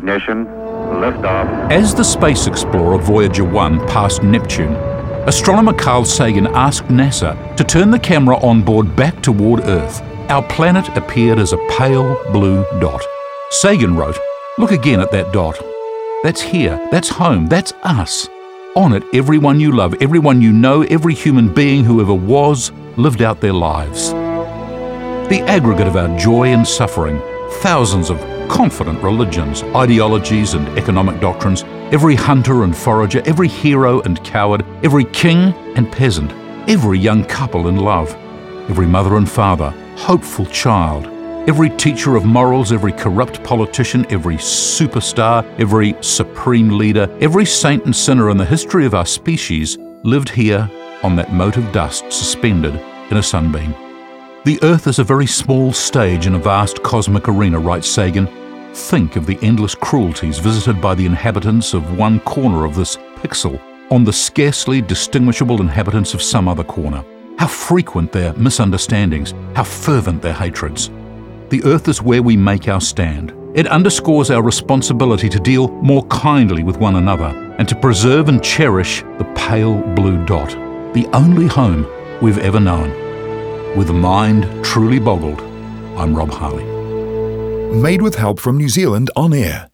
ignition. Liftoff. As the space explorer Voyager 1 passed Neptune, astronomer Carl Sagan asked NASA to turn the camera on board back toward Earth. Our planet appeared as a pale blue dot. Sagan wrote, Look again at that dot. That's here, that's home, that's us. On it, everyone you love, everyone you know, every human being who ever was, lived out their lives. The aggregate of our joy and suffering, thousands of confident religions, ideologies, and economic doctrines, every hunter and forager, every hero and coward, every king and peasant, every young couple in love, every mother and father, hopeful child, every teacher of morals, every corrupt politician, every superstar, every supreme leader, every saint and sinner in the history of our species lived here on that mote of dust suspended in a sunbeam. The Earth is a very small stage in a vast cosmic arena, writes Sagan. Think of the endless cruelties visited by the inhabitants of one corner of this pixel on the scarcely distinguishable inhabitants of some other corner. How frequent their misunderstandings, how fervent their hatreds. The Earth is where we make our stand. It underscores our responsibility to deal more kindly with one another and to preserve and cherish the pale blue dot, the only home we've ever known. With a mind truly boggled, I'm Rob Harley. Made with help from New Zealand On Air.